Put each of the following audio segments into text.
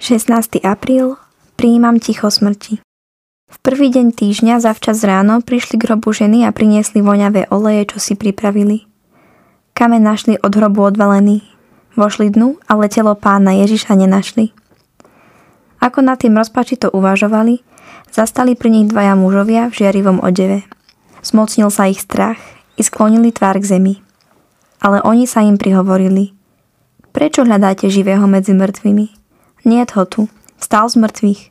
16. apríl. Prijímam ticho smrti. V prvý deň týždňa zavčas ráno prišli k hrobu ženy a priniesli voňavé oleje, čo si pripravili. Kamen našli od hrobu odvalený. Vošli dnu, ale telo pána Ježiša nenašli. Ako nad tým rozpačito uvažovali, zastali pri nich dvaja mužovia v žiarivom odeve. Zmocnil sa ich strach i sklonili tvár k zemi. Ale oni sa im prihovorili. Prečo hľadáte živého medzi mŕtvými? Nie ho tu. Vstal z mŕtvych.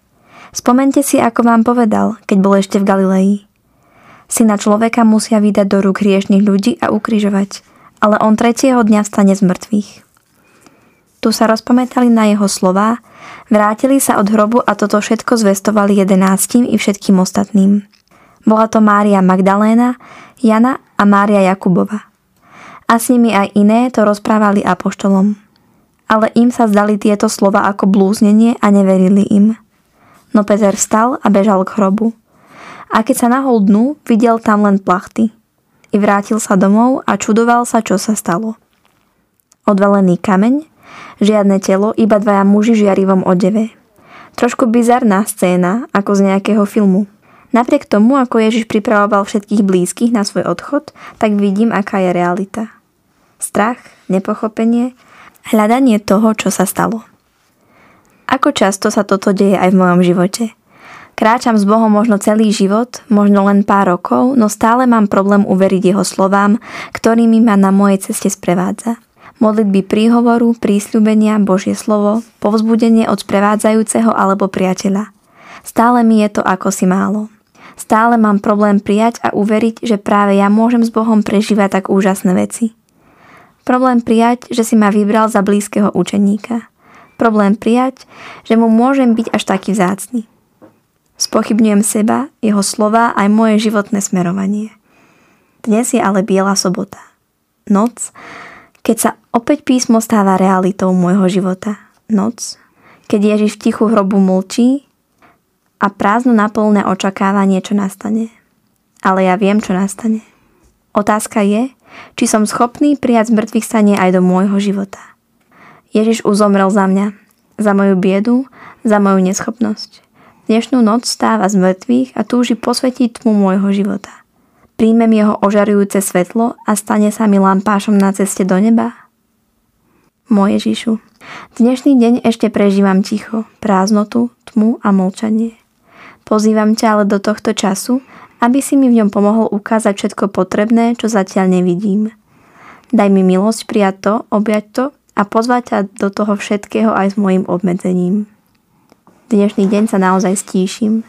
Spomente si, ako vám povedal, keď bol ešte v Galilei. Syna človeka musia vydať do rúk hriešných ľudí a ukrižovať, ale on tretieho dňa stane z mŕtvych. Tu sa rozpamätali na jeho slová Vrátili sa od hrobu a toto všetko zvestovali jedenáctim i všetkým ostatným. Bola to Mária Magdaléna, Jana a Mária Jakubova. A s nimi aj iné to rozprávali apoštolom. Ale im sa zdali tieto slova ako blúznenie a neverili im. No Peter vstal a bežal k hrobu. A keď sa nahol dnu, videl tam len plachty. I vrátil sa domov a čudoval sa, čo sa stalo. Odvalený kameň, Žiadne telo, iba dvaja muži žiarivom odeve. Trošku bizarná scéna, ako z nejakého filmu. Napriek tomu, ako Ježiš pripravoval všetkých blízkych na svoj odchod, tak vidím, aká je realita. Strach, nepochopenie, hľadanie toho, čo sa stalo. Ako často sa toto deje aj v mojom živote. Kráčam s Bohom možno celý život, možno len pár rokov, no stále mám problém uveriť jeho slovám, ktorými ma na mojej ceste sprevádza modlitby príhovoru, prísľubenia, Božie slovo, povzbudenie od sprevádzajúceho alebo priateľa. Stále mi je to ako si málo. Stále mám problém prijať a uveriť, že práve ja môžem s Bohom prežívať tak úžasné veci. Problém prijať, že si ma vybral za blízkeho učeníka. Problém prijať, že mu môžem byť až taký vzácny. Spochybňujem seba, jeho slova aj moje životné smerovanie. Dnes je ale biela sobota. Noc, keď sa opäť písmo stáva realitou môjho života. Noc, keď Ježiš v tichu hrobu mlčí a prázdno naplné očakávanie, čo nastane. Ale ja viem, čo nastane. Otázka je, či som schopný prijať z mŕtvych stanie aj do môjho života. Ježiš uzomrel za mňa, za moju biedu, za moju neschopnosť. Dnešnú noc stáva z mŕtvych a túži posvetiť tmu môjho života. Príjmem jeho ožarujúce svetlo a stane sa mi lampášom na ceste do neba? Moje Ježišu, dnešný deň ešte prežívam ticho, prázdnotu, tmu a molčanie. Pozývam ťa ale do tohto času, aby si mi v ňom pomohol ukázať všetko potrebné, čo zatiaľ nevidím. Daj mi milosť prijať to, objať to a pozvať ťa do toho všetkého aj s mojim obmedzením. Dnešný deň sa naozaj stíšim.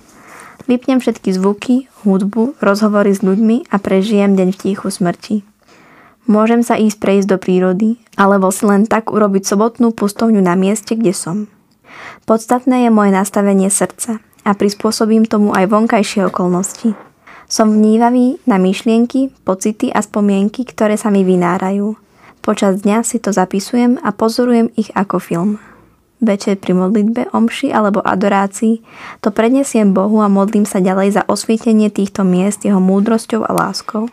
Vypnem všetky zvuky, hudbu, rozhovory s ľuďmi a prežijem deň v tichu smrti. Môžem sa ísť prejsť do prírody, alebo si len tak urobiť sobotnú pustovňu na mieste, kde som. Podstatné je moje nastavenie srdca a prispôsobím tomu aj vonkajšie okolnosti. Som vnívavý na myšlienky, pocity a spomienky, ktoré sa mi vynárajú. Počas dňa si to zapisujem a pozorujem ich ako film večer pri modlitbe, omši alebo adorácii, to prednesiem Bohu a modlím sa ďalej za osvietenie týchto miest jeho múdrosťou a láskou.